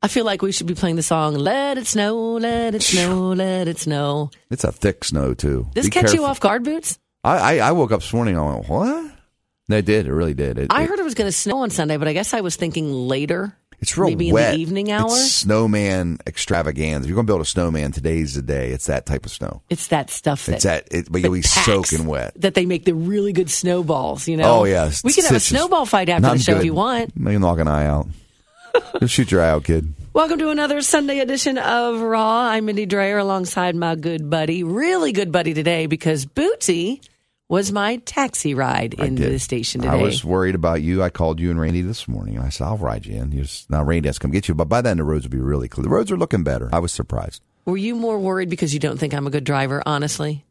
I feel like we should be playing the song "Let It Snow, Let It Snow, Let It Snow." It's a thick snow too. This Be catch you off guard, boots? I, I I woke up this morning. I went, what? No, it did. It really did. It, I it- heard it was going to snow on Sunday, but I guess I was thinking later. It's real maybe wet. in the evening hour. It's snowman extravaganza. If you're going to build a snowman, today's the day. It's that type of snow. It's that stuff that It's that, it, but you'll be soaking wet. That they make the really good snowballs. You know. Oh, yeah. We could have a snowball fight after the show if you want. You can knock an eye out. Just shoot your eye out, kid. Welcome to another Sunday edition of Raw. I'm Mindy Drayer alongside my good buddy, really good buddy today because Bootsy was my taxi ride I into did. the station today. I was worried about you. I called you and Randy this morning, and I said, I'll ride you in. Just, now, Randy has to come get you, but by then the roads will be really clear. The roads are looking better. I was surprised. Were you more worried because you don't think I'm a good driver, honestly?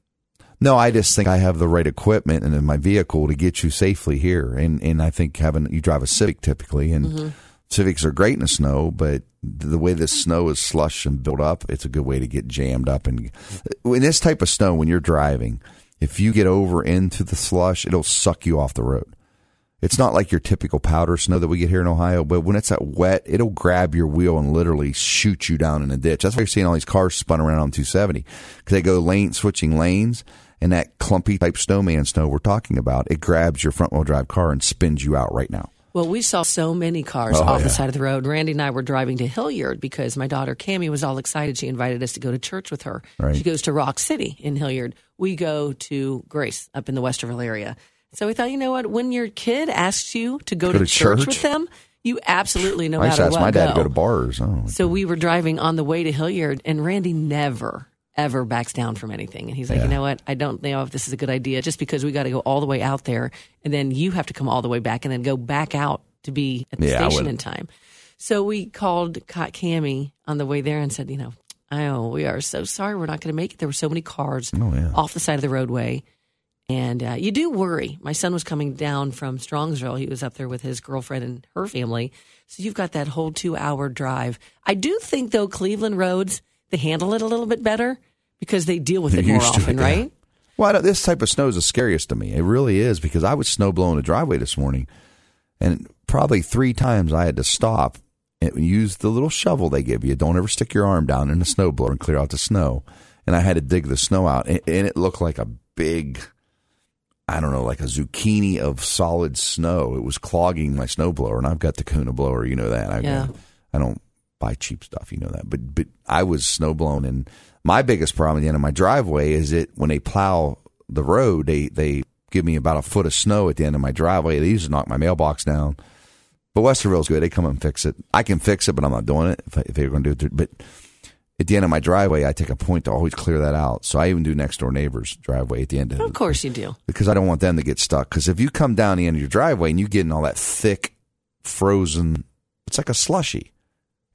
No, I just think I have the right equipment and in my vehicle to get you safely here. And and I think having you drive a Civic typically, and Mm-hmm. Civics are great in the snow, but the way the snow is slush and built up, it's a good way to get jammed up. And uh, in this type of snow, when you're driving, if you get over into the slush, it'll suck you off the road. It's not like your typical powder snow that we get here in Ohio, but when it's that wet, it'll grab your wheel and literally shoot you down in a ditch. That's why you're seeing all these cars spun around on 270 because they go lane switching lanes, and that clumpy type snowman snow we're talking about, it grabs your front wheel drive car and spins you out right now. Well, we saw so many cars Oh, off yeah. the side of the road. Randy and I were driving to Hilliard because my daughter Cammie was all excited. She invited us to go to church with her. Right. She goes to Rock City in Hilliard. We go to Grace up in the Westerville area. So we thought, you know what? When your kid asks you to go, Go to, to church, church? with them, you absolutely no I matter to what my dad to go. go to bars. Oh, So we were driving on the way to Hilliard, and Randy never, ever backs down from anything. And he's like, Yeah. you know what? I don't know if this is a good idea just because we got to go all the way out there, and then you have to come all the way back and then go back out to be at the Yeah, station in time. So we called Cot Cammie on the way there and said, you know, oh, we are so sorry we're not going to make it. There were so many cars Oh, yeah. off the side of the roadway. And uh, you do worry. My son was coming down from Strongsville. He was up there with his girlfriend and her family. So you've got that whole two hour drive. I do think, though, Cleveland roads, they handle it a little bit better because they deal with They're it more often, it, yeah. right? Well, this type of snow is the scariest to me. It really is because I was snow blowing the driveway this morning, and probably three times I had to stop and use the little shovel they give you. Don't ever stick your arm down in the snow blower and clear out the snow. And I had to dig the snow out, and, and it looked like a big, I don't know, like a zucchini of solid snow. It was clogging my snow blower, and I've got the Kuna blower. You know that. I, Yeah. I don't buy cheap stuff. You know that. But but I was snowblown, and my biggest problem at the end of my driveway is that when they plow the road, they they give me about a foot of snow at the end of my driveway. They used to knock my mailbox down. But Westerville's good. They come and fix it. I can fix it, but I'm not doing it if, if they're going to do it. But at the end of my driveway, I take a point to always clear that out. So I even do next door neighbor's driveway at the end of Of course you do. because I don't want them to get stuck. Because if you come down the end of your driveway and you get in all that thick, frozen, it's like a slushy.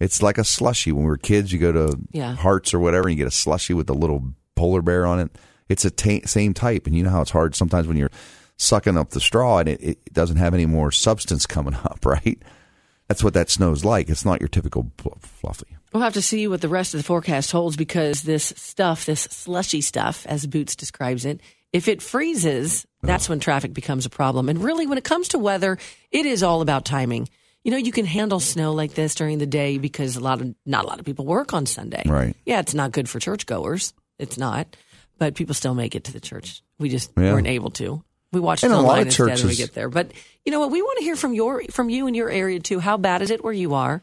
It's like a slushy. When we were kids, you go to Yeah. Hearts or whatever, and you get a slushy with a little polar bear on it. It's a same type, and you know how it's hard sometimes when you're sucking up the straw and it, it doesn't have any more substance coming up, right? That's what that snow's like. It's not your typical fluffy. We'll have to see what the rest of the forecast holds because this stuff, this slushy stuff, as Boots describes it, if it freezes, that's when traffic becomes a problem. And really, when it comes to weather, it is all about timing. You know, you can handle snow like this during the day because a lot of not a lot of people work on Sunday. Right. Yeah, it's not good for churchgoers. It's not, but people still make it to the church. We just Yeah. weren't able to. We watched And a lot of instead when we get there. But you know what? We want to hear from your from you in your area too. How bad is it where you are?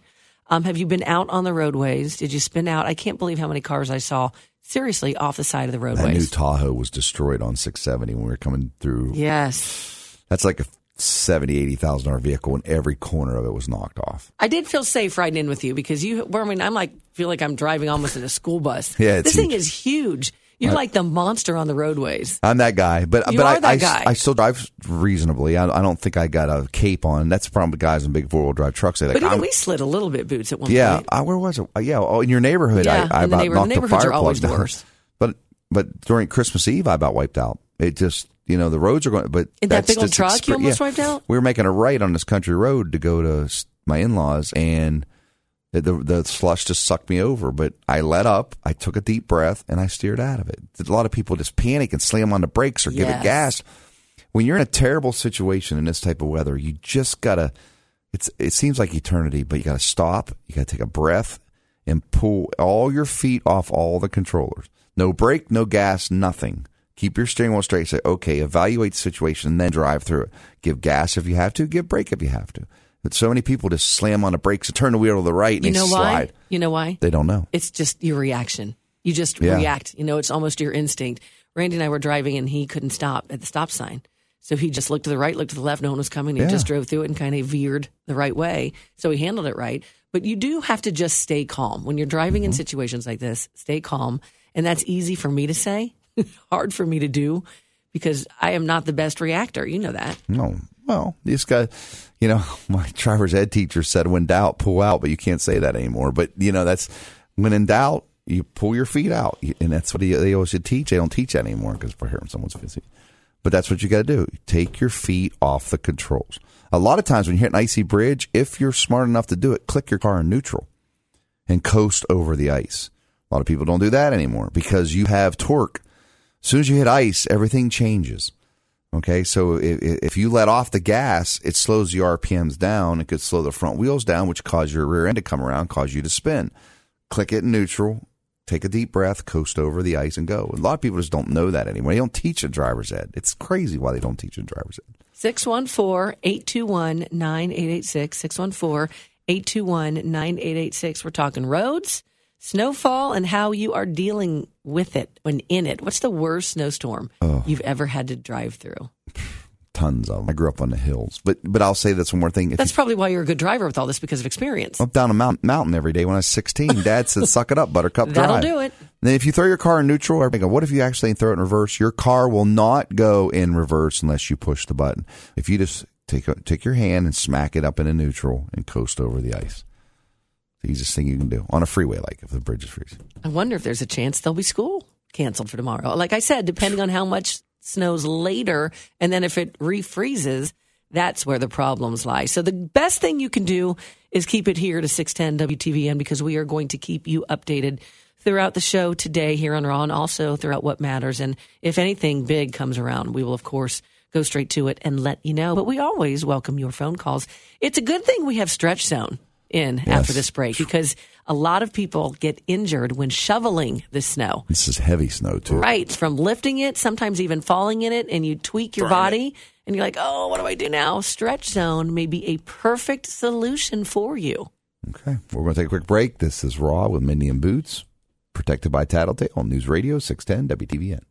Um, have you been out on the roadways? Did you spin out? I can't believe how many cars I saw seriously off the side of the That new roadways. Tahoe was destroyed on 670 when we were coming through. yes. That's like a 70, 80,000 dollar vehicle, and every corner of it was knocked off. I did feel safe riding in with you because you. Well, I mean, I'm like feel like I'm driving almost in a school bus. Yeah, this thing is huge. You're like the monster on the roadways. I'm that guy, but You but are I, that I, guy. I still drive reasonably. I, I don't think I got a cape on. That's the problem with guys in big four wheel drive trucks. They like, But even we slid a little bit boots at one yeah, point. I, where was it? Uh, yeah, oh, in your neighborhood, Yeah, I, I about neighborhood. knocked The the, neighborhoods fire are always plug the down. worst. But but during Christmas Eve, I about wiped out. It just you know the roads are going. But In that big old truck, you almost yeah. wiped out? We were making a right on this country road to go to my in laws, and the, the the slush just sucked me over. But I let up. I took a deep breath and I steered out of it. A lot of people just panic and slam on the brakes or give Yes. it gas. When you're in a terrible situation in this type of weather, you just gotta It's it seems like eternity, but you got to stop. You got to take a breath and pull all your feet off all the controllers. No brake, no gas, nothing. Keep your steering wheel straight. Say, okay, evaluate the situation, and then drive through it. Give gas if you have to. Give brake if you have to. But so many people just slam on the brakes and turn the wheel to the right and You they know slide. why? You know why? They don't know. It's just your reaction. You just Yeah. react. You know, it's almost your instinct. Randy and I were driving and he couldn't stop at the stop sign. So he just looked to the right, looked to the left. No one was coming. He Yeah. just drove through it and kind of veered the right way. So he handled it right. But you do have to just stay calm. When you're driving Mm-hmm. in situations like this, stay calm. And that's easy for me to say, hard for me to do because I am not the best reactor. You know that. No. Well, this guy, you know, my driver's ed teacher said, when doubt, pull out, but you can't say that anymore. But, you know, that's when in doubt, you pull your feet out. And that's what they always should teach. They don't teach that anymore because we're hearing someone's busy. But that's what you got to do. Take your feet off the controls. A lot of times when you hit an icy bridge, if you're smart enough to do it, click your car in neutral and coast over the ice. A lot of people don't do that anymore because you have torque. As soon as you hit ice, everything changes. Okay, so if, if you let off the gas, it slows the RPMs down. It could slow the front wheels down, which cause your rear end to come around, cause you to spin. Click it in neutral, take a deep breath, coast over the ice, and go. A lot of people just don't know that anymore. They don't teach a driver's ed. It's crazy why they don't teach a driver's ed. 614 821 9886. 614 821 9886. We're talking roads, snowfall, and how you are dealing with it when in it. What's the worst snowstorm oh. you've ever had to drive through? Tons of them. I grew up on the hills, but but I'll say this one more thing. If That's you probably why you're a good driver with all this because of experience. up down a mountain, mountain every day when I was 16, Dad said, "Suck it up, Buttercup, That'll drive." do it. Then if you throw your car in neutral, everybody go, what if you actually throw it in reverse? Your car will not go in reverse unless you push the button. If you just take take your hand and smack it up into neutral and coast over the ice. The easiest thing you can do on a freeway, like if the bridge is freezing. I wonder if there's a chance there'll be school canceled for tomorrow. Like I said, depending on how much snows later, and then if it refreezes, that's where the problems lie. So the best thing you can do is keep it here to 610 WTVN because we are going to keep you updated throughout the show today here on Raw and also throughout what matters. And if anything big comes around, we will, of course, go straight to it and let you know. But we always welcome your phone calls. It's a good thing we have Stretch Zone in after this break because a lot of people get injured when shoveling the snow. This is heavy snow too. Right, from lifting it, sometimes even falling in it, and you tweak your body, and you're like, oh, what do I do now? Stretch Zone may be a perfect solution for you. Okay, we're going to take a quick break. This is Raw with Mindy and Boots, protected by Tattletale on News Radio 610 WTVN.